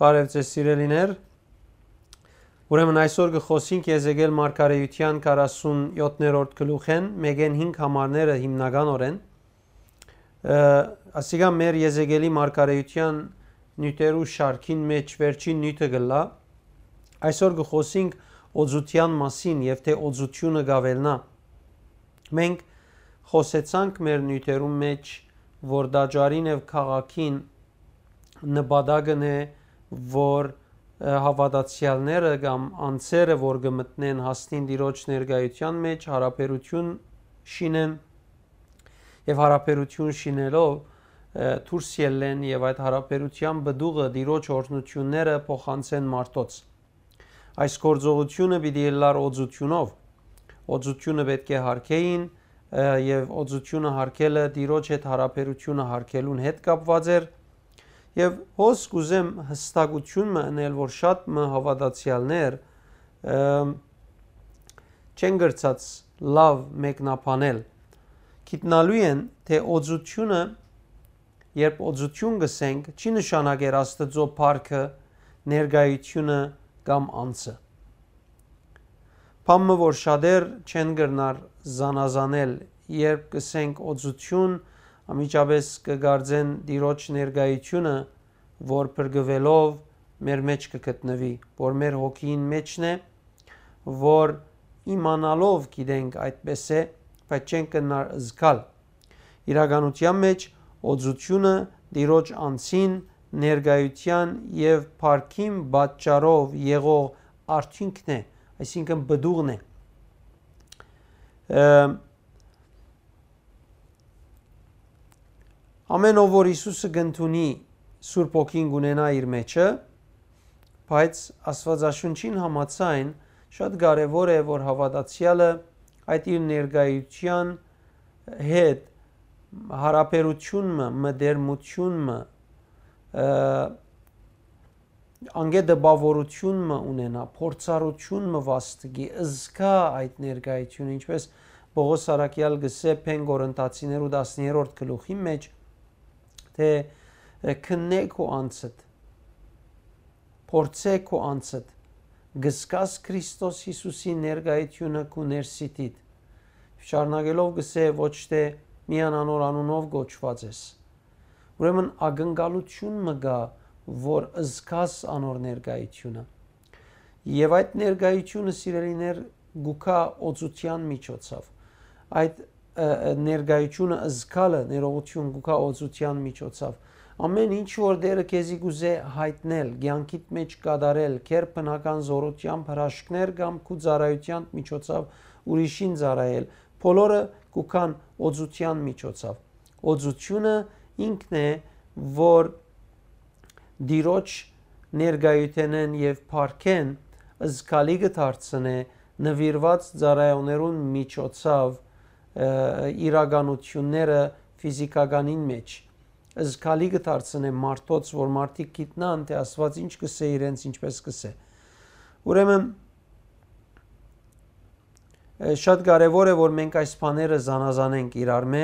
Բարև ձեզ սիրելիներ։ Ուրեմն այսօր կխոսենք Եզեգել Մարգարեության 47-րդ գլուխեն, մեգեն 5 համարները հիմնականորեն։ Ասիկա մեր Եզեգելի Մարգարեության նյութերու շարքին մեջ վերջին նյութը գլա։ Այսօր կխոսենք օծության մասին եւ թե օծությունը գավելնա։ Մենք խոսեցանք մեր նյութերում մեջ, որ դաջարին եւ քաղաքին նպատակն է որ հավատացյալները կամ անձերը, որ կմտնեն հաստին դիրոջ ներկայության մեջ հարաբերություն շինեն եւ հարաբերություն շինելով դուրս ելեն եւ այդ հարաբերության բդուղը դիրոջ օրհնությունները փոխանցեն մարդոց այս գործողությունը պիտի լար օծությունով օծությունը պետք է հարկեին եւ օծությունը հարկելը դիրոջ հետ հարաբերությունը հարկելուն հետ կապված էր Եվ հոս կուզեմ հստակությունը անել, որ շատ մը հավատացյալներ չեն գրծած լավ մեկնաբանել։ Գիտնալու են, թե օծությունը, երբ օծություն գսենք, չի նշանակեր Աստծո парքը, ներգայությունը կամ անցը։ Փամը որ շադեր չեն գրնար զանազանել, երբ գսենք օծություն, ամիջապես կգարձեն Տիրոջ ներգայությունը, որ բրգվելով մեր մեջ կգտնվի, որ մեր հոգին մեջն է, որ իմանալով գիտենք այդպես է, բայց չենք զգալ։ Իրականության մեջ օծությունը Տիրոջ անցին ներգայության եւ парքին պատճառով եղող արդյունքն է, այսինքն բդուղն է։ Ա, Ամեն ով որ Հիսուսը գտնունի Սուրբ ոգին գունենա իր մեջը, բայց Աստվածաշունչին համաձայն շատ կարևոր է որ հավատացյալը այդ իր ներգայության հետ հարաբերությունը, մդերմությունը, անգեդբավորությունը ունենա, փորձառությունը վաստկի, ըզկա այդ ներգայությունը, ինչպես Պողոս Արաքյալ գսե Փեն Կորինթացիներու 10-րդ գլուխի մեջ թե քննեք ու անցդ փորձեք ու անցդ գսկաս Քրիստոս Հիսուսի ներգայությունը քու ներսիտիդ շարունակելով գսե ոչ թե միան անոր անունով գոչված ես ուրեմն ագնկալություն մգա որ ըզկաս անոր ներգայությունը եւ այդ ներգայությունը սիրելիներ գուքա օծության միջոցով այդ ներգայությունը զգալը ներողություն գուկա օծության միջոցով ամեն ինչ որ դերը քեզի գուզե հայտնել ցանկիտ մեջ կատարել քեր բնական զորությամբ հրաշքներ կամ քու ծառայության միջոցով ուրիշին ծառայել բոլորը գուկան օծության միջոցով օծությունը ինքն է որ դիրոջ ներգայութենեն եւ парքեն զգալի գդարցնե նվիրված ծառայոներուն միջոցով իրականությունները ֆիզիկականին մեջ զգալի կդարձնե մարդոց, որ մարդիկ գիտնան, թե Աստված ինչ կսե իրենց, ինչպես կսե։ Ուրեմն շատ կարևոր է, որ մենք այս բաները զանազանենք իրար մե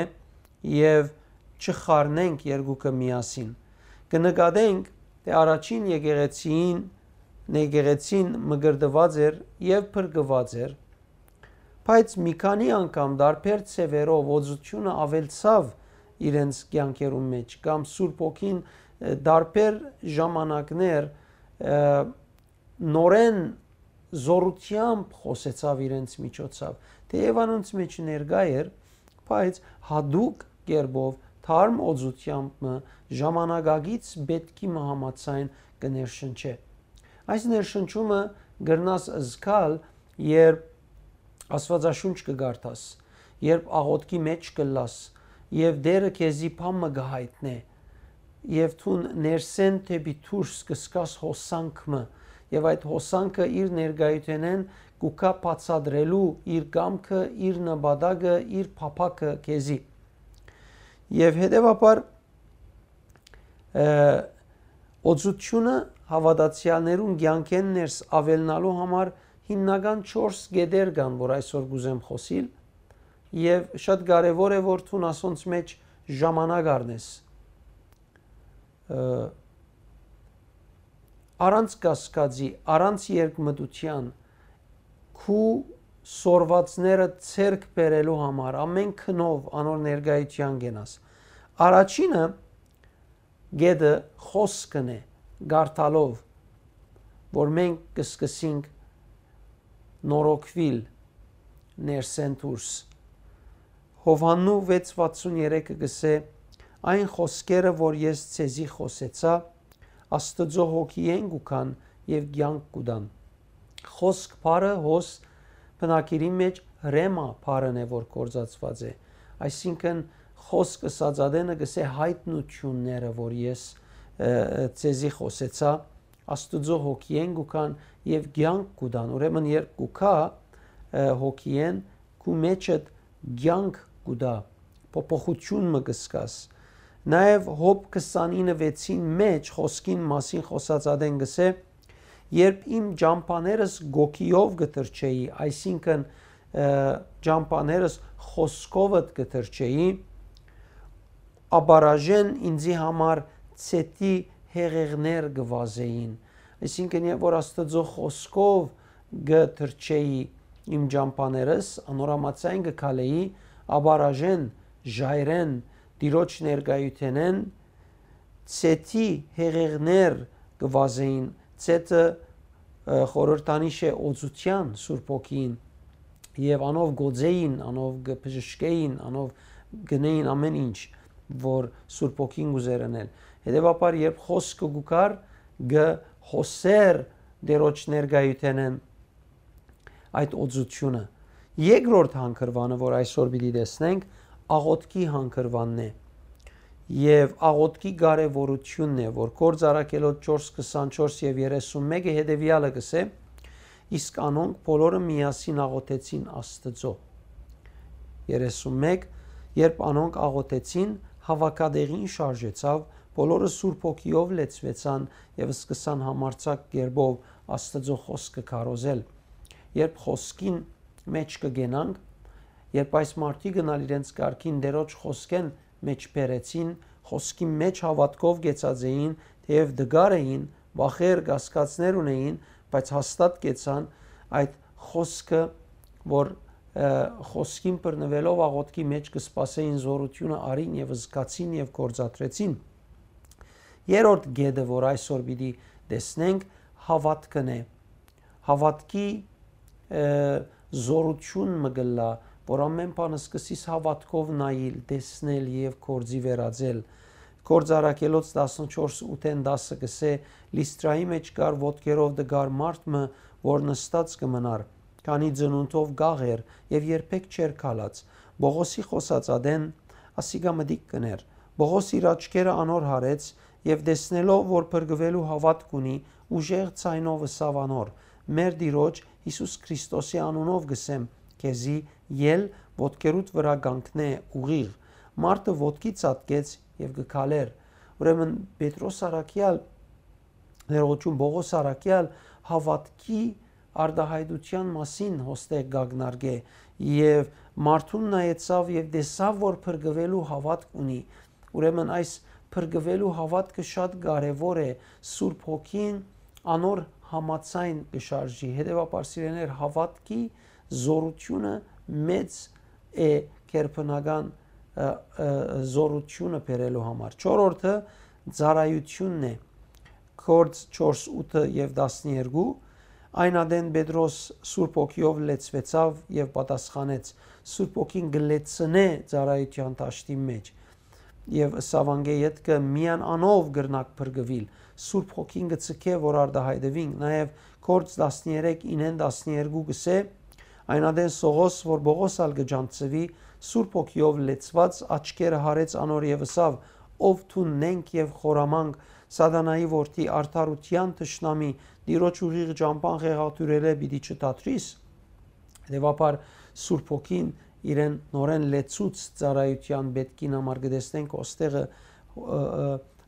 եւ չխառնենք երկուքը միասին։ Կնկատենք, թե առաջին եկեղեցին եկեղեցին մգրդված էր եւ փրկված էր բայց մի քանի անգամ դարբեր ծևերով օծությունը ավելցավ իրենց կյանքերում մեջ կամ Սուրբ ոգին դարբեր ժամանակներ նորեն զորությամբ խոսեցավ իրենց միջոցով թեև անոնց մեջ ներկա էր բայց հadouk կերբով թարմ օծությամբ ժամանակագից պետքի մահամացային կներշնչե այս ներշնչումը գրնաս զգալ երբ Աստվածաշունչ կգարտաս, երբ աղոտքի մեջ կլաս, եւ դերը քեզի փամը գահիտնե, եւ թուն ներսեն թեպի դուրս կսկաս հոսանքը, եւ այդ հոսանքը իր ներգայութենեն կուքա բացադրելու իր կամքը, իր նպատակը, իր փափակը քեզի։ Եվ հետեւաբար օծությունը հավատացյալներուն ցանկեն ներս ավելնալու համար հիմնական 4 գեդեր կան, որ այսօր գուզեմ խոսիլ, եւ շատ կարեւոր է որ ցուն ասոնց մեջ ժամանակ առնես առանց կասկածի, առանց երկմտության քու սորվածները ցերկ բերելու համար ամեն քնով անոր ներգայության գնաս։ Առաջինը գեդը խոսքն է, գարտալով, որ մենք կսկսենք նորոգվիլ ներսեն դուրս Հովաննու 6:63-ը գսե այն խոսքերը, որ ես ցեզի խոսեցա, Աստծո հոգի են գուքան եւ ցանկ կուդան։ Խոսք բարը հոս բնակիրի մեջ ռեմա բարն է, որ կորզածված է։ Այսինքն խոսքը սածադենը գսե հայտնությունները, որ ես ցեզի խոսեցա, Աստծո հոգի են գուքան եւ ցանկ կուդան։ Ուրեմն երբ գուքա հոգի են, քու մեջը ցանկ կուտա փոփոխություն մը կսկաս նաև հոբ 29-ին մեջ խոսքին մասին խոսած ադեն գսե երբ իմ ջամփաներս գոքիով գտրչեի այսինքն ջամփաներս խոսքովը գտրչեի աբարաժեն ինձի համար ցետի հեղեղներ գվազեին այսինքն որ աստծո խոսքով գտրչեի իմ ջամփաներս անորամացային գկալեի աբարաժեն ժայրեն դիրոջ ներգայութենեն ցետի հեղեղներ գվազեին ցետը խորհրդանիշ է օծության սուրբ ոգին եւ անով գոձեին անով գբժշկեին անով գնեին ամեն ինչ որ սուրբ ոգին գուզերնել հետեւաբար երբ խոսքը գուկար գ հոսեր դերոջ ներգայութենեն այդ օծությունը Երկրորդ հանգրվանը, որ այսօր պիտի տեսնենք, աղոտքի հանգրվանն է։ Եվ աղոտքի կարևորությունն է, որ Կորձարակելոտ 4:24 եւ 31-ը հետեւյալը գսե. իսկ անոնք բոլորը միասին աղոտեցին Աստծո։ 31 Երբ անոնք աղոտեցին, հավաքադեղին շարժեցավ, բոլորը Սուրբ ոգիով լեցվեցան եւ սկսան համարցակ գերբով Աստծո խոսքը կարոզել։ Երբ խոսքին մեջ կգենանք, երբ այս մարդիկ գնալ իրենց կարգին դերոջ խոսքեն մեջ բերեցին, խոսքի մեջ հավատքով գեցած էին, թեև դգար էին, վախեր, գասկածներ ունեին, բայց հաստատ գեցան այդ խոսքը, որ խոսքին բռնվելով աղոտքի մեջ կսպասեին զորությունը արին եւ զգացին եւ գործադրեցին։ Երրորդ գեդը, որ այսօր պիտի տեսնենք, հավատքն է։ Հավատքի զորություն մգլա, որ ամեն բանը սկսիս հավատքով նայել, տեսնել եւ կորձի վերածել։ Կորձարակելոց 14:8-ն 10-ը գսե լիստրայի մեջ կար ոտքերով դգար մարդը, որ նստած կմնար, քանի ծնունդով գաղեր եւ երբեք չեր քալած։ Բողոսի խոսած ադեն ասիգա մդիկ կներ։ Բողոս իր աչքերը անոր հարեց եւ տեսնելով որ բրգվելու հավատք ունի, ուժեղ ցայնով սավանոր մեր Տիրոջ Հիսուս Քրիստոսի անունով գսեմ քեզի ել ոտքերուտ վրա գանքնե ուղիղ մարտը ոտքի ցածկեց եւ գքալեր ուրեմն Պետրոս Արաքյալ ներողություն Բողոս Արաքյալ հավատքի արդահայտության մասին հոստեղ գագնարգե եւ մարդուն նայեցավ եւ տեսավ որ փրկվելու հավատք ունի ուրեմն այս փրկվելու հավատքը շատ կարեւոր է Սուրբ Հոգին անոր համացայն կշարժի հետեւաբար սիրեներ հավատքի զորությունը մեծ է կերպնական զորությունը բերելու համար 4-րդը ծառայությունն է կորց 4 8 եւ 12 այն ադեն Պետրոս Սուրբ ոգիով լեցվեցավ եւ պատասխանեց Սուրբ ոգին գլեցնե ծառայության տաշտի մեջ եւ սավանգեյետքը միան անով գրնակ փրկվիլ Սուրբ Հոգին գծկե որ արդահայտվին նաև Կորց 13 9 12 գսե այնադեն Սողոս որ Բողոսալ գջանցվի Սուրբ Հոգիով լեցված աչքերը հարեց անոր եւսավ ով թուննենք եւ խորամանկ սատանայի որդի արդարության ճշնամի դիրոջ ուղիղ ջամփան ղեղատուրել է պիտի չտատրիս դեպապար Սուրբ Հոգին իրեն նորեն լեցուց ծառայության պետքին համար գտեսնենք ոստեղը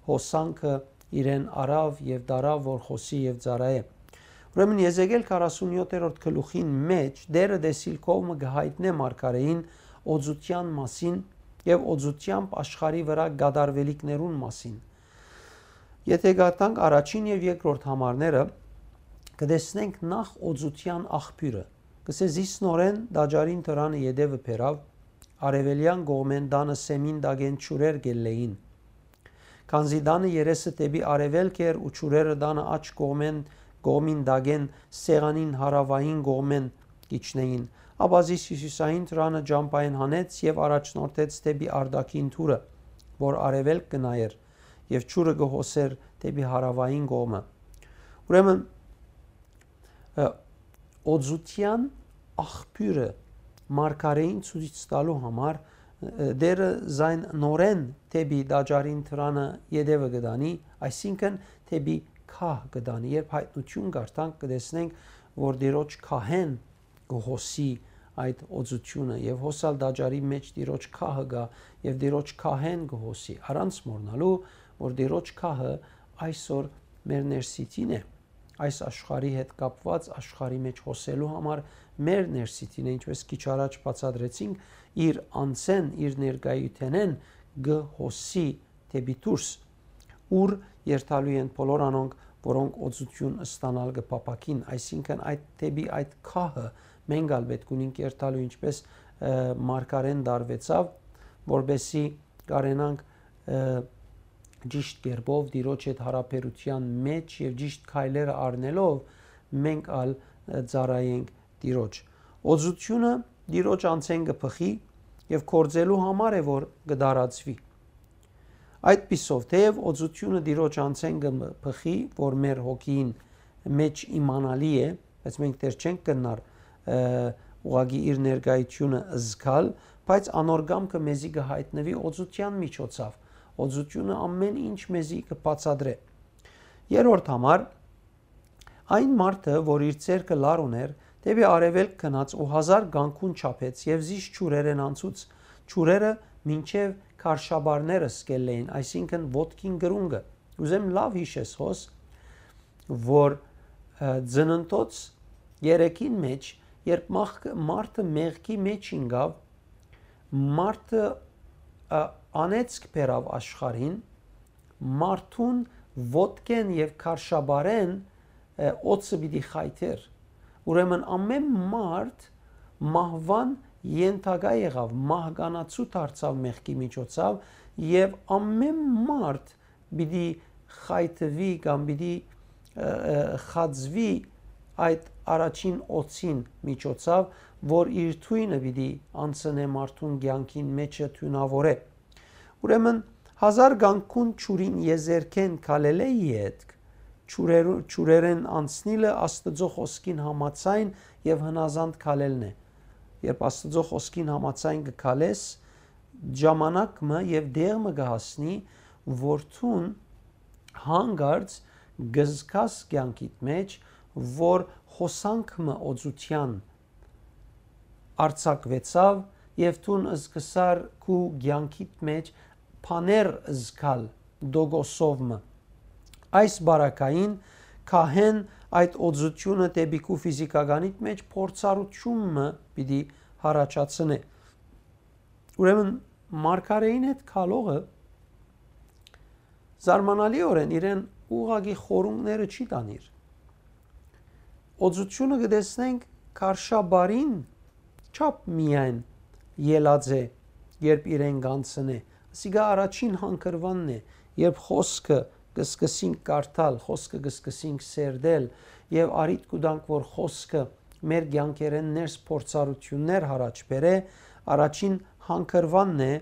հոսանքը իրեն արավ եւ դարավ որ խոսի եւ ծարայե Ուրեմն Եզեկիել 47-րդ գլուխին մեջ դերը դեսիլքով մը գահիտնե մարգարեին օծության մասին եւ օծությամբ աշխարի վրա գադարվելիքներուն մասին Եթե գտանք առաջին եւ երկրորդ համարները, կտեսնենք նախ օծության աղբյուրը։ Կսե զիսնորեն դաջարին տրանը յետևը փերավ, արևելյան գողմեն դանը սեմին դագեն ճուրեր գելեին։ Քանզի դանը երեսը տեպի արևելք էր ու ճուրերը դանը աչ կողմեն գողմին դագեն սեղանին հարավային գողմեն գիչնեին Աբազիս Հյուսիսային տրանը ջամպային հանեց եւ առաջնորդեց դեպի Արդակին թուրը, որ արևելք կնայեր եւ ճուրը գոհոսեր դեպի հարավային կողմը։ Ուրեմն օծության աղբյուրը մարգարեին ցույց տալու համար դերը զայն նորեն դեպի դաջարին տրանը յետևը գտանի, այսինքն դեպի քահ գտանի, երբ հայտնություն գարտանք կտեսնենք, որ դերոջ քահեն գոհոսի այդ օծությունը եւ հոսալ դաջարի մեջ դիրոջ քահը գա եւ դիրոջ քահեն գոհոսի առանց մորնալու որ դիրոջ քահը այսօր մեր ներսիտին է այս աշխարհի հետ կապված աշխարհի մեջ հոսելու համար մեր ներսիտին ինչպես քիչ առաջ բացադրեցինք իր անցեն իր ներկայութենեն գհոսի դեպի դուրս ուր երթալու են բոլոր անոնք որոնք օծություն ստանալ կփապակին այսինքն այդ դեպի այդ քահը մենք ալ պետք ունենք երթալու ինչպես մարգարեն դարվեցավ որբեսի կարենանք ճիշտ կերպով դիրոջ հետ հարաբերության մեջ եւ ճիշտ քայլերը առնելով մենք ալ ծառայենք դիրոջ օծությունը դիրոջ անցեն կփխի եւ կորձելու համար է որ կդարածվի այդ պիսով թեև օծությունը դիրոջ անցեն կփխի որ մեր հոգին մեջ իմանալի է բայց մենք դեռ չենք կնար ուղագի իր ներկայությունը զգալ, բայց անորգամքը մեզի կհայտնվի օծության միջոցով։ Օծությունը ամեն ինչ մեզի կբացադրե։ Երրորդ համար այն մարդը, որ իր ցերկը լար ուներ, դեպի արևելք գնաց ու հազար գանքուն չափեց եւ զիշ ճուրերեն անցուց։ Ճուրերը մինչև քարշաբարները սկել էին, այսինքն ոդկին գրունգը։ Ուզեմ լավ հիշես հոս, որ ծննդոց երեքին մեջ երբ մարդը մեղքի մեջ ինգավ, մարդը անեցք բերավ աշխարհին, մարդուն ոտքեն եւ քարշաբարեն օծը պիտի խայթեր։ Ուրեմն ամեն մարդ մահվան ենթակա եղավ, մահկանացու դարձավ մեղքի միջոցով եւ ամեն մարդ պիտի խայթվի կամ պիտի խածվի այդ առաջին օծին միջոցով, որ իր թույնը պիտի անցնե մարդուն ցանկին մեջը թունավորե։ Ուրեմն հազար գանկուն ճուրին եզերքեն քալելե յետք ճուրերեն անցնիլը աստծո խոսքին համացայն եւ հնազանդ քալելն է երբ աստծո խոսքին համացայն կքալես ժամանակը եւ դեղը կհասնի որթուն հանգարց գզկաս կյանքիդ մեջ որ հոսանքը օծության արցակվեցավ եւ տուն զգսար քու ցանկիտ մեջ փաներ զգալ դոգոսովը այս բարակային քահեն այդ օծությունը դեպի քու ֆիզիկականիտ մեջ փորձառությունը պիտի հարաճացնե ուրեմն մարգարեին հետ քալողը զարմանալիորեն իրեն ուղագի խորունգները չի տանիր օծությունը կտեսնենք քարշաբարին չափ միայն ելած է երբ իրեն գանցնե ասիգա առաջին հանկրվանն է երբ խոսքը կսկսենք կարդալ խոսքը կսկսենք սերդել եւ արիտ կուտանք որ խոսքը մեր ցանկերեն ներս փորձառություններ հարաճ բերե առաջին հանկրվանն է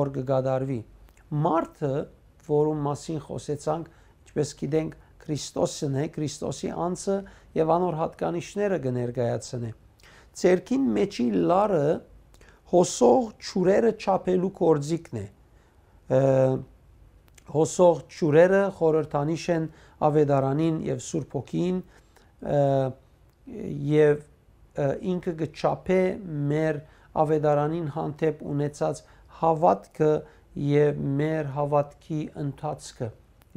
որ կգադարվի մարդը որում մասին խոսեցանք ինչպես գիտենք Քրիստոսն է, Քրիստոսի անձը եւ անոր հատկանիշները կներկայացնե։ Ցերքին մեջի լարը հոսող ճուրերը չափելու կորձիկն է։ Հոսող ճուրերը խորհրդանիշ են ավետարանին եւ Սուրբ Հոգին եւ ինքը կչափե մեր ավետարանին հանդեպ ունեցած հավատքը եւ մեր հավատքի ընթացքը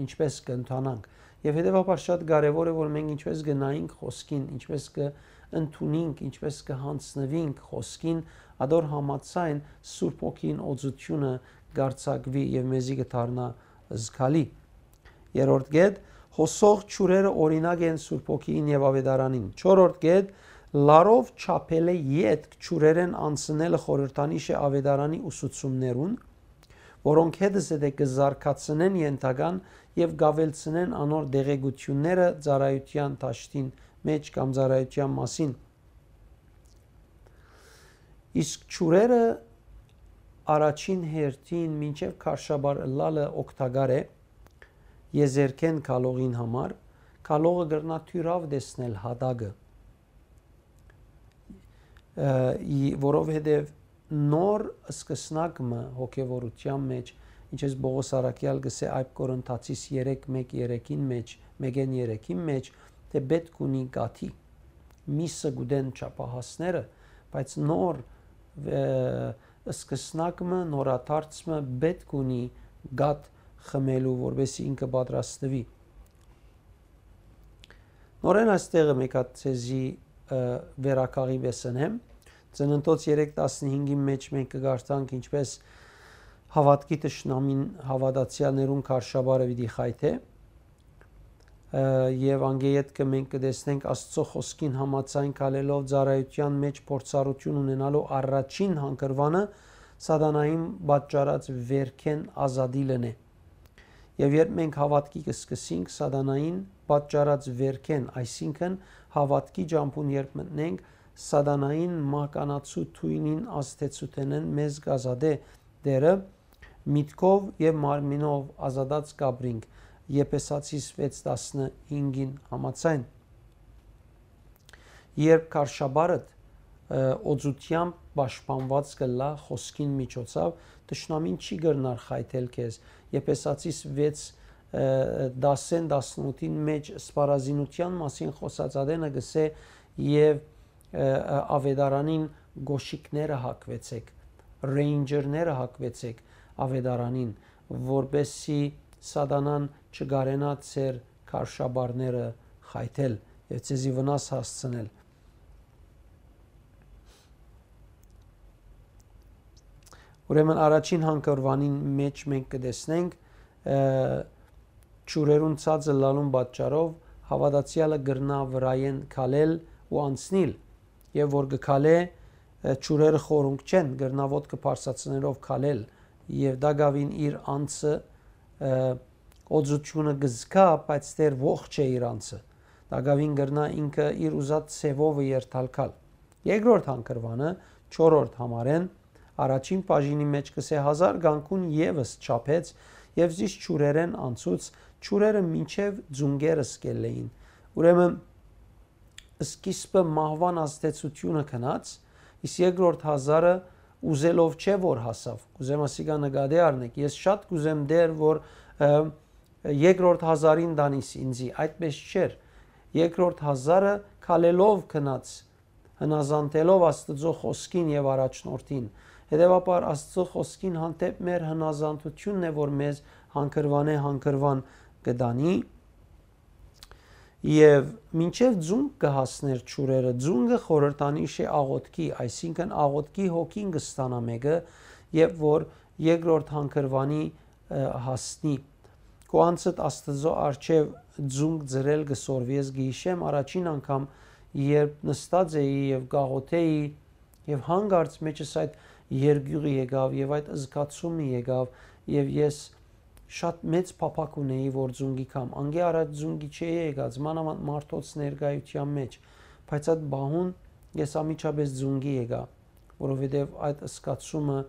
ինչպես կընթանանք Եվ հետեւաբար շատ կարևոր է որ մենք ինչպես գնայինք խոսքին, ինչպես կընդունենք, ինչպես կհանձնվենք խոսքին, ադոր համացայն Սուրբ ոգին օծությունը գարցակվի եւ մեզի կդառնա զգալի։ Երրորդ գետ. Հոսող ճուրերը օրինակ են Սուրբ ոգին եւ ավետարանին։ Չորրորդ գետ. Լարով չափել է յետ ճուրերեն անցնելը խորհրդանիշ է ավետարանի ուսուցումներուն, որոնք հետս է կզարկացնեն ենթական եւ գավելցնեն անոր դեղեցությունները ծառայության ճաշտին մեջ կամ ծառայության մասին Իսկ ճուրերը առաջին հերթին մինչև քարշաբար լալը օկտագար է եզերքեն կալողին համար կալողը գրնա թյուրավ դեսնել հադագը որովհետև նոր սկսնակը հոգևորության մեջ ինչպես Բողոս Արաքյալ գսե այբ Կորինթացիս 3:1-3-ին մեջ 1-ին 3-ին մեջ թե պետք ունի գաթի միսը գուդեն չափահասները բայց նոր սկսնակը նորաթարցը պետք ունի գատ խմելու որովհետեւ ինքը պատրաստվի նորեն այստեղը մեկ հատ ցեզի վերակաղի վեսնեմ ծննդոց 3:15-ի մեջ մենք կգարտանք ինչպես հավատքի տշնամին հավատացյալներուն քարշաբարը պիտի խայթե եւ անգեյետ կմենք կդեսնենք Աստծո խոսքին համացայն կալելով ծառայության մեջ փորձառություն ունենալու առաջին հանգրվանը սատանային պատճառած վերքեն ազատի լնե եւ երբ մենք հավատքի կսկսենք սատանային պատճառած վերքեն այսինքն հավատքի ջամփուն երբ մտնենք սատանային մականացու թույնին աստեցութենեն մեզ գազադե դերը միտքով եւ մարմինով ազատած կաբրինք Եփեսացիս 6:15-ին համացայն երբ քարշաբարդ օծությամբ պաշտպանված կլա խոսքին միջոցով տշնամին չի գրնար խայթել քեզ Եփեսացիս 6 10-ին 18-ին մեջ սպարազինության մասին խոսած ադենը գսե եւ ավետարանին գոշիկները հակվեցեք ռեյնջերները հակվեցեք ավետարանին որբեսի սատանան չգարենա ծեր քարշաբարները խայթել եւ ցեզի վնաս հասցնել Ուրեմն առաջին հանգրվանին մեջ մենք կտեսնենք ճուրերուն ցածը լալուն պատճառով հավատացյալը գրնա վրայեն քալել ու անցնել եւ որ գքալե ճուրերը խորունկ չեն գրնավոտ կփարսացներով քալել եւ դա գավին իր անցը օծությունը գզկա, բայց դեր ողջ է իրանցը։ Դագավին գրնա ինքը իր ուզած ցևովը երթալքալ։ Երկրորդ հանգրվանը 4-րդ համարեն առաջին բաժինի մեջ կսե 1000 գանկուն եւս չափեց եւ զիշ ճուրերեն անցուց ճուրերը մինչեւ ձունգերը սկելեին։ Ուրեմն սկիզբը մահվան ազդեցությունը քնած, իսկ երկրորդ 1000-ը ուզելով չէ որ հասավ։ Կուզեմ ասիկա նկատի առնեք։ Ես շատ կուզեմ դեր որ երկրորդ հազարին դանիս ինձի այդպես չէր երկրորդ հազարը քալելով քնած հնազանդելով Աստծո խոսքին եւ առաջնորդին հետեւաբար Աստծո խոսքին հանդեպ մեր հնազանդությունն է որ մեզ հանգրվան է հանգրվան կդանի եւ մինչեւ ձուն կհասներ ճուրերը ձունը խորհրդանիշ է աղոտքի այսինքն աղոտքի հոգին կստանա մեկը եւ որ երկրորդ հանգրվանի հասնի Կոանցդ Աստծո արչև ձունգ ծրել գսորվի ես գիշեմ առաջին անգամ երբ նստած էի եւ գաղոթեի եւ հանգարց մեջս այդ երգյուղի եկավ եւ այդ զգացումը եկավ եւ ես շատ մեծ փափակ ունեի որ ձունգի կամ անգե առաջ ձունգի չէի եկած մանավանդ մարդոց ներկայության մեջ բայց այդ բահուն ես ամիջապես ձունգի եկա որովհետեւ այդ զգացումը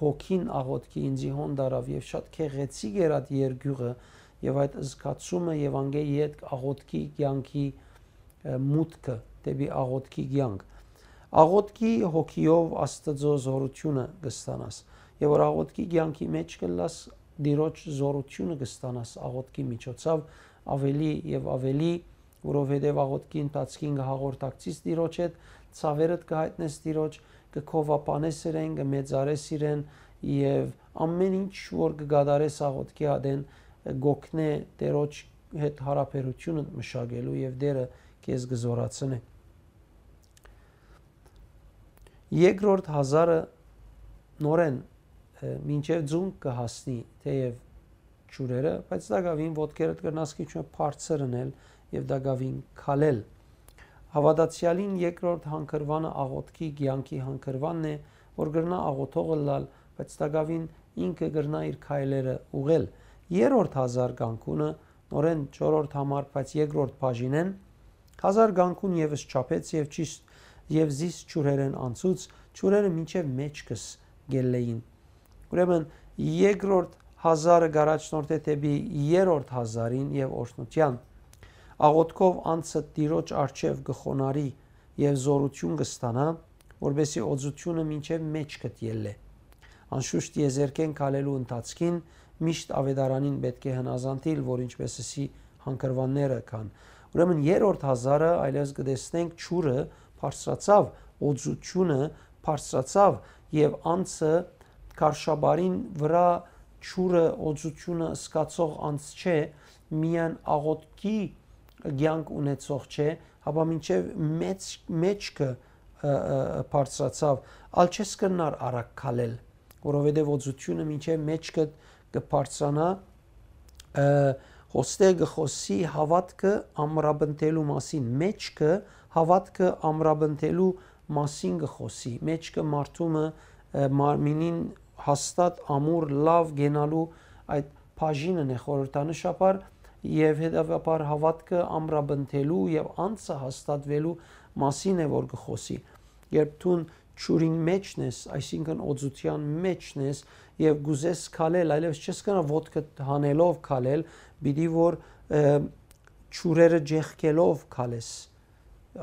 հոգին աղոտքի ինձի հոն դարավ եւ շատ քեղեցիկ էր այդ երգյուղը եւ այդ զգացումը եւ անգե իդ աղոտքի կյանքի մուտքը դեպի աղոտքի կյանք աղոտքի հոգիով աստծո զորությունը կստանաս եւ որ աղոտքի կյանքի մեջ կլաս դիրոջ զորությունը կստանաս աղոտքի միջոցով ավելի եւ ավելի որովհետեւ աղոտքի ընթացքին հաղորդակցից դիրոջ հետ ցավերդ կհայտնես դիրոջ կքովապանես իրեն, կմեծարես իրեն եւ ամեն ինչ որ կգադարես աղոտքի ադեն գոքնե դերոջ հետ հարաբերությունը մշակելու եւ դերը քեզ գզորացնե երկրորդ հազարը նորեն մինչև ձուն կհասնի թեև ջուրերը, բայց դա գավին ոդկերը կրնաս քիչ բարձրնել եւ դա գավին քալել։ Հավատացյալին երկրորդ հանգրվանը աղոթքի ցանկի հանգրվանն է, որ գրնա աղոթողը լալ, բայց դա գավին ինքը գրնա իր քայլերը ուղել։ Երրորդ հազար գանկունը նորեն 4-րդ համար, բայց երկրորդ բաժինեն հազար գանկուն եւս չափեց եւ ճիշտ եւ զիս ճուրերեն անցուց, ճուրերը մինչեւ մեջքս գելեին։ Ուրեմն երկրորդ հազարը գարաչնորդ է դեպի երրորդ հազարին եւ օշնության աղոթքով անցը տիրոջ արչև գխոնարի եւ զորություն կստանա որբեսի օծությունը մինչեւ մեջ կտիելլե անշուշտ եզերքեն քալելու ընթացքին միշտ ավետարանին պետք է հնազանդիլ որ ինչպես էսի հանգրվանները կան ուրեմն երրորդ հազարը այլևս կտեսնենք ճուրը բարձրացավ օծությունը բարձրացավ եւ անցը կարշաբարին վրա ճուրը օծությունը սկացող անց չէ միան աղոտքի ցանկ ունեցող չէ հապա մինչև մեծ մեջքը բարձրացավ ալ չես կնար արագ քալել որովհետև օծությունը մինչև մեջքը կբարձրանա հոստե գխոսի հավատքը ամրաբնտելու մասին մեջքը հավատքը ամրաբնտելու մասին գխոսի մեջքը մարդումը մարմինին հաստատ ամուր լավ գենալու այդ բաժինն է խորհրդանշապար եւ հետեւաբար հավատքը ամրաբնթելու եւ անձը հաստատվելու մասին է որ գխոսի երբ դու ճուրին մեջն ես այսինքն օծության մեջն ես եւ գուզես քալել այլևս չես կարող ոդկը հանելով քալել բիդի որ ճուրերը ջեղքելով քալես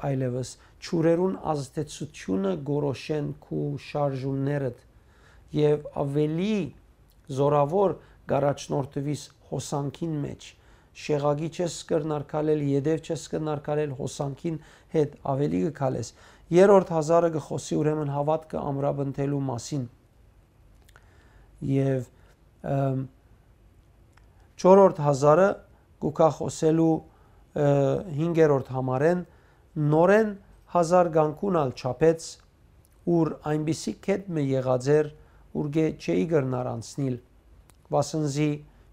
այլևս ճուրերուն ազդեցությունը գորոշեն քու շարժումներդ եւ ավելի զորավոր գարաչնորտվիս հոսանքին մեջ շեղագի չես կրնարկալել յեդև չես կրնարկալել հոսանքին հետ ավելի կքալես երրորդ հազարը գխոսի ուրեմն հավատքը ամրաբնթելու մասին եւ չորրորդ հազարը կուքա խոսելու 5-րդ համարեն նորեն հազար գանկունալ չափեց ուր այնպիսի կետ մը եղած էր ուրգե չէի գրնար անցնիլ վասնզի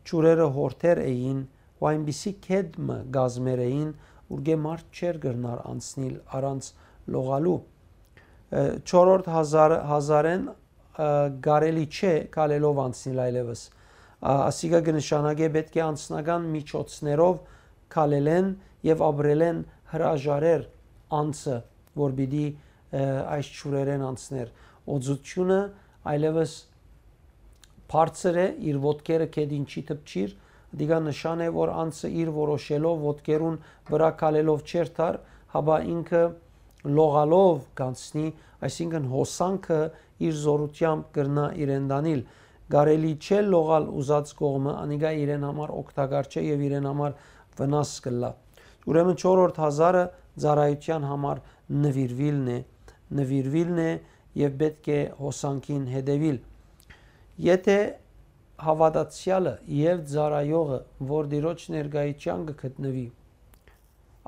ճուրերը հորթեր էին ու այնպիսի կեդմը գազմեր էին ուրգե մարդ չեր գրնար անցնիլ առանց լողալու 4-րդ հազարեն գարելի չէ կալելով անցնել այլևս ասիգա կնշանակե պետք է անձնական միջոցներով կալելեն եւ ապրելեն հրաժարեր անցը որ պիտի այս ճուրերեն անցներ օծությունը այլևս բարձր է իր ոդկերը կեդին չի թփչիր դիգա նշան է որ անցը իր որոշելով ոդկերուն վրա կալելով չեր թար հաբա ինքը լողալով կանցնի այսինքն հոսանքը իր զորությամբ կրնա իրեն դանիլ գարելի չէ լողալ ուզած կողմը անիգա իրեն համար օգտակար չէ եւ իրեն համար վնաս կլա ուրեմն 4-րդ հազարը ծառայության համար նվիրվիլն է նվիրվիլն է եւ պետք է հոսանքին հետևիլ եթե հավատացյալը եւ ծառայողը որ դիրոջ ներգայության կգտնվի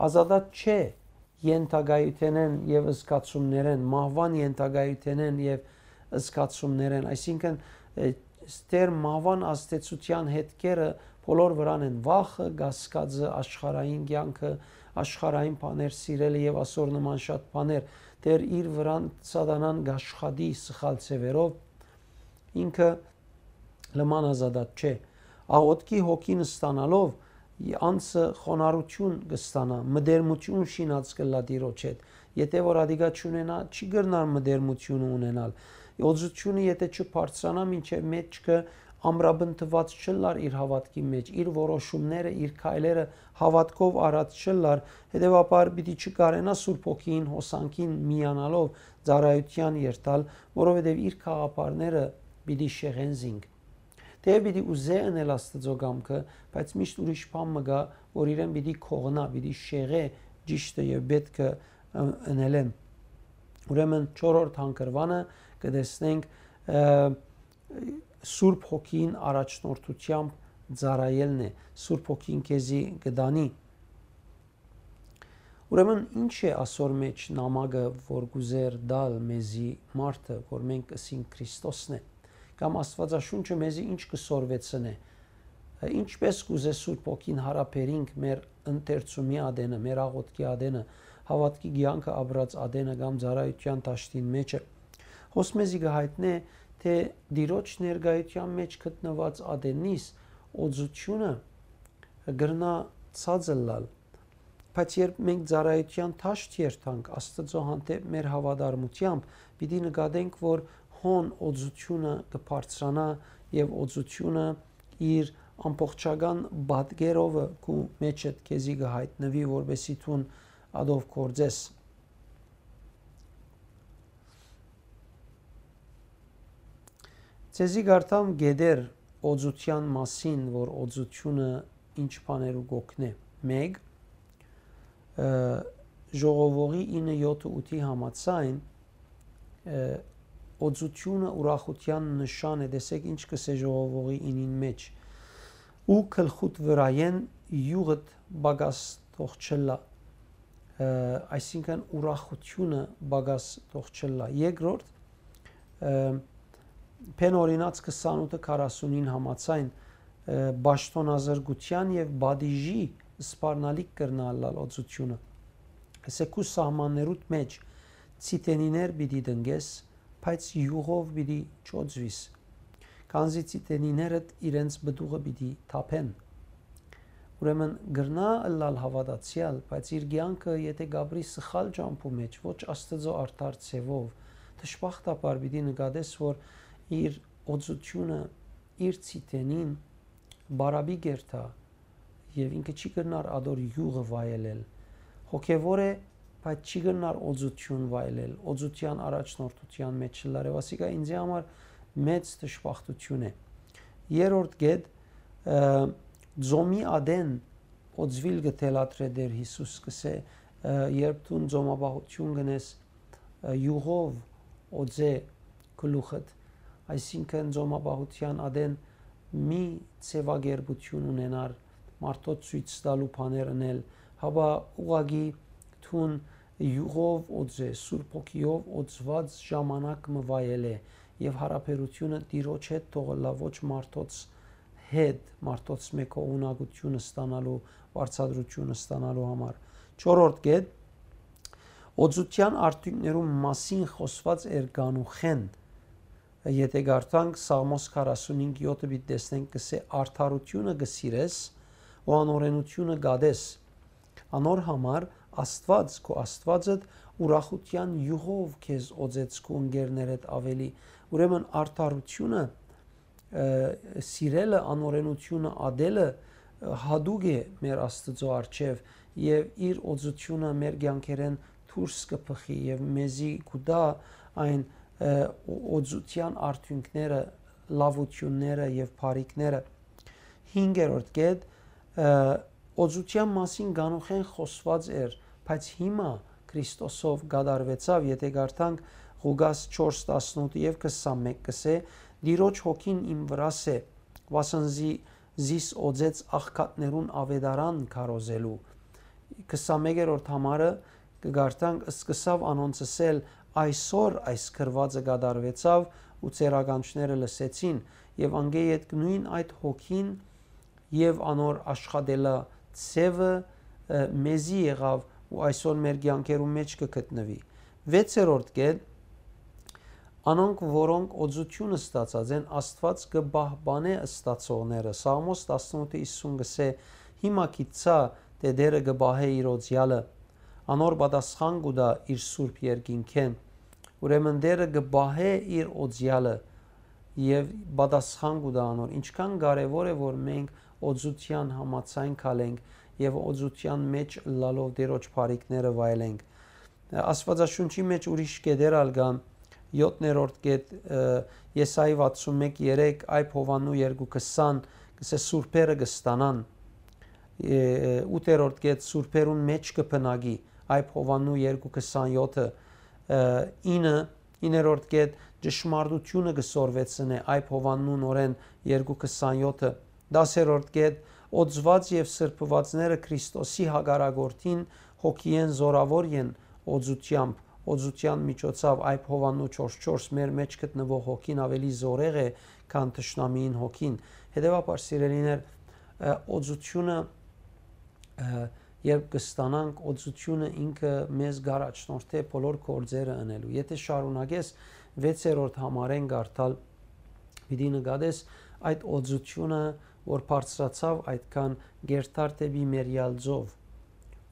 ազատած չէ յենթագայութենեն եւ զգացումներեն մահվան յենթագայութենեն եւ զգացումներեն այսինքն ստեր մահվան աստեցության հետքերը բոլոր վրան են վախը, գասկածը, աշխարհային կյանքը, աշխարհային բաներ սիրելը եւ ասոր նման շատ բաներ դեր իր վրան սատանան գաշխադի սխալ ծևերով ինքը լման ազատած չէ աղոտքի հոգին ստանալով անցը խոնարհություն կստանա մդերմություն շինած կլա դիրոջ հետ եթե որ ադիգա չունենա չի գրնար մդերմություն ունենալ օծությունը եթե չբարձրանա մինչև մեջքը ամրաբնթված չլար իր հավատքի մեջ, իր որոշումները, իր քայլերը հավատքով արած չլար, հետեւաբար պիտի չկարենա Սուրբ ոգին հոսանքին միանալով ծառայության երթալ, որովհետև իր խաղապարները պիտի շեղեն զինք։ Դե պիտի ուզե անել Աստծո գամքը, բայց միշտ ուրիշ բան մը գա, որ իրեն պիտի քողնա, պիտի շեղե ճիշտը եւ պետքը անելեն։ Ուրեմն 4-րդ հանգրվանը կտեսնենք Սուրբ Հոգին առաջնորդությամբ ծառայելն է Սուրբ Հոգին քեզի գդանի Ուրեմն ինչ է ասոր մեջ նամակը որ գուզեր դալ մեզի մարդը որ մենք ասին Քրիստոսն է կամ Աստվածաշունչը մեզի ինչ կսորվեցնե ինչպես կուզե Սուրբ ոգին հարաբերինք մեր ընթերցումի ադենը, մեր աղոթքի ադենը, հավատքի ցանկը ապրած ադենը կամ ծառայության ճաշտին մեջը հոսմեզի գահիտնե թե դիրոջ ներգայության մեջ գտնված ադենիս օծությունը գրնա ցածլալ բայց երբ մենք ծառայության ճաշտ երթանք աստծո հանդեպ մեր հավատարմությամբ պիտի նկատենք որ հոն օծությունը կբարձրանա եւ օծությունը իր ամբողջական բադգերովը կու մեջը քեզի գահիտնվի որբեսի ցուն ադով կորձես Ցեզի գարտամ գեդեր օծության մասին, որ օծությունը ինչ բաներու գոքնե։ 1 ժողովողի 9-7-8-ի համացայն օծությունը ուրախության նշան է, տեսեք ինչ կսե ժողովողի 9-ին մեջ. Ու քլխուտ վրայեն յուղդ բագաս թող չլա այսինքն ուրախությունը բագաս թող չլա երկրորդ փեն օրինաց 28-ը 40-ին համացայն ճաշտոնազրգության եւ բադիժի սպառնալիք կրնալալ օծությունը ասեկու սահմաններուտ մեջ ցիտենիներ պիտի դնգես բայց յուղով պիտի ճոծվիս քանզի ցիտենիները իրենց բդուղը պիտի թափեն ուրեմն գրնա լալ հավատացյալ բայց իր ցանկը եթե գաբրի սխալ ջամփու մեջ ոչ աստծո արդար ցևով դժբախտաբար պիտի նկատես որ իր օծությունը իր ցիտենին բարաբի գերտա եւ ինքը չի գնար ադոր յուղը վայելել հոգեվոր է բայց չի գնար օծություն վայելել օծության առաջնորդության մեջ լարևասիկա ինձ համար մեծ դժբախտություն է երրորդ գետ ձոմի ադեն օծվիլ գտելատրե դեր Հիսուս կսե երբ դու ձոմաբահություն գնես յուղով օծե գլուխդ այսինքն ձոմաբահության ադեն մի ցեվագերբություն ունենար մարդոց ցույց տալու բաներ անել հավա ուղագի թուն յուղով օծե սուրբ ոգիով օծված ժամանակ մվայել է եւ հարաբերությունը Տիրոջ հետ թողնա ոչ մարդոց հետ մարդոց մեկը ունակությունը ստանալու վարչադրությունը ստանալու համար 4-րդ կետ. Օծության արդյունքներու մասին խոսված երգանուխեն եթե գարտանք Սաղմոս 45:7-ը պիտի տեսնենք կսե արդարությունը գսիրես ու անօրենությունը գադես անոր համար Աստված քո Աստվածը ուրախության յուղով քեզ օծեց քո ընկերներդ ավելի Ուրեմն արդարությունը սիրելը անօրենությունը ադելը հadoop է մեր Աստծո արչև եւ իր օծությունը մեր ցանկերեն դուրս կփխի եւ մեզի կուտա այն օծության արդյունքները լավությունները եւ բարիկները 5-րդ կետ օծության մասին գանուխեն խոսված էր բայց հիմա Քրիստոսով գադարվեցավ եթե գարտանք Ղուգաս 4:18 եւ 21 կսե Դիրոջ հոգին իմ վրաս է վասնզի զիս օձեց աղքատներուն ավետարան կարոզելու 21-րդ համարը կգարտանք սկսավ անոնցսել այսօր այս քրվածը գդարվեցավ ու ցերագանչները լսեցին եւ անգե այդ նույն այդ հոգին եւ անոր աշխատելա ցևը մեզի եղավ ու այսօր մեր ցանկերու մեջ կգտնվի 6-րդ կետ. Անոնք, որոնք օծությունը ստացած են, Աստված կբահբանե ստացողները։ Սաղմոս 18:50 գսե. Հիմա կիցա թե դերը կբահե իր օծյալը։ Անոր պատասխան կուտա իր սուրբ երկինքեն։ Ուրեմն դերը կբահե իր օծյալը եւ պատասխան կուտա անոր։ Ինչքան կարեւոր է որ մենք օծության համացայն քալենք եւ օծության մեջ լալով դերոջ բարիկները վայելենք։ Աստվածաշունչի մեջ ուրիշ կետեր ալգան 7-րդ կետ Եսայի 61:3 այբ Հովանու 2:20 կսե սուրբերը կստանան 8-րդ կետ սուրբերուն մեջ կփնագի այբ Հովանու 2:27-ը 9 9-րդ կետ ճշմարտությունը կսորվեցնե այբ Հովանու նորեն 2:27-ը 10-րդ կետ օծված եւ սրբվածները Քրիստոսի հագարագորտին հոգիեն զորավոր են օծությամբ օծության միջոցով այբ Հովանու 4:4 մեր մեջ գտնվող հոգին ավելի զորեղ է, քան ճշնամին հոգին։ Հետևաբար սիրելիներ, օծությունը երբ կստանանք օծությունը ինքը մեզ գարաչնորթե բոլոր գործերը անելու եթե շարունակես 6-րդ համարեն գարտալ պիտի նկատես այդ օծությունը որ բարձրացավ այդքան գերտար դեպի մերյալձով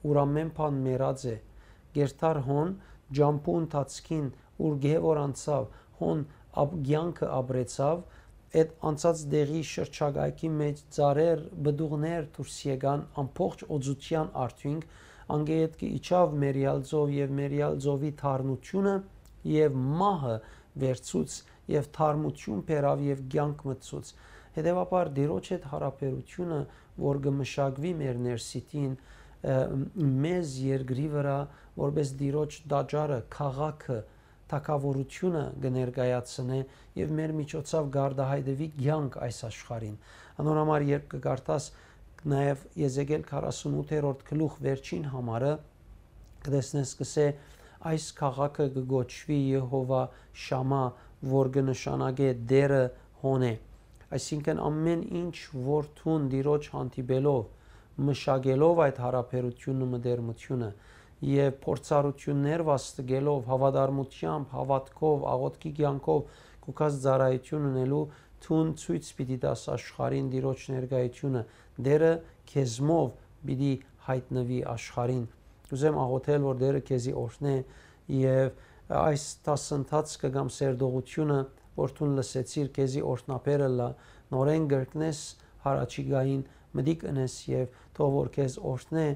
ուր ամեն բան մերած է գերտար հոն ջամփու ընթացքին ուր գեվոր անցավ հոն կյանքը ապրեցավ այդ անցած դեղի շրջակայքի մեջ ծարեր բդուղներ դուրս եկան ամբողջ օծության արդյունք անգետ կիչավ մերիալ ձով եւ մերիալ ձովի թարնությունը եւ մահը վերցուց եւ թարմություն բերավ եւ կյանք մտցուց հետեւաբար դիրոջ հետ հարաբերությունը որ գմշակվի մեր ներսիտին մեզ երկրի վրա որպես դիրոջ դաջարը քաղաքը թակավորությունը կներկայացնե եւ մեր միջոցով գարդահայտվի ցանկ այս աշխարհին անոնամար երբ կգարտաս նաեւ Եզեկիել 48-րդ գլուխ վերջին համարը կտեսնես կսե այս քաղաքը կգոչվի Եհովա Շամա որ կնշանակե դերը հոնե այսինքն ամեն ինչ որ թուն դիրոջ հանդիպելով մշակելով այդ հարաբերությունը մդերմությունը եւ փորձառություններ վաստգելով հավատարմությամբ, հավատքով, աղոթքի կյանքով կուքած ծառայություն ունելու թուն ցույց պիտի դաս աշխարհին դիրոջ ներկայությունը դերը քեզմով պիտի հայտնվի աշխարհին ուզեմ աղոթել որ դերը քեզի օրհնե եւ այս տասընթաց կգամ սերդողությունը որ թուն լսեցիր քեզի օրհնապերը լա նորեն գրկնես հարաճիգային մդիկ ընես եւ թող որ քեզ օրհնե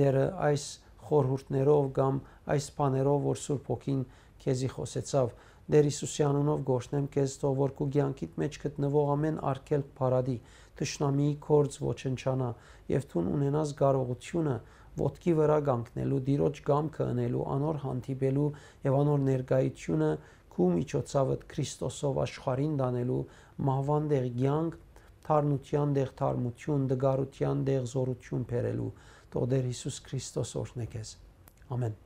դերը այս խորհուրդներով կամ այս բաներով, որ Սուրբ Հոգին քեզի խոսեցավ։ Դեր Հիսուսի անունով գոշնեմ քեզ, թող որ քու ցանկիտ մեջ գտնվող ամեն արկել բարադի, տշնամիի կորձ ոչնչանա եւ ցուն ունենաս կարողությունը ոտքի վրա կանգնելու, դիրոջ գամքը անելու, անոր հանդիպելու եւ անոր ներկայությունը քու միջոցավդ Քրիստոսով աշխարհին դանելու մահվան դեղ ցանկ թարնության դեղ թարմություն, դգարության դեղ զորություն բերելու Թող Տեր Հիսուս Քրիստոս օրհնե քեզ։ Ամեն։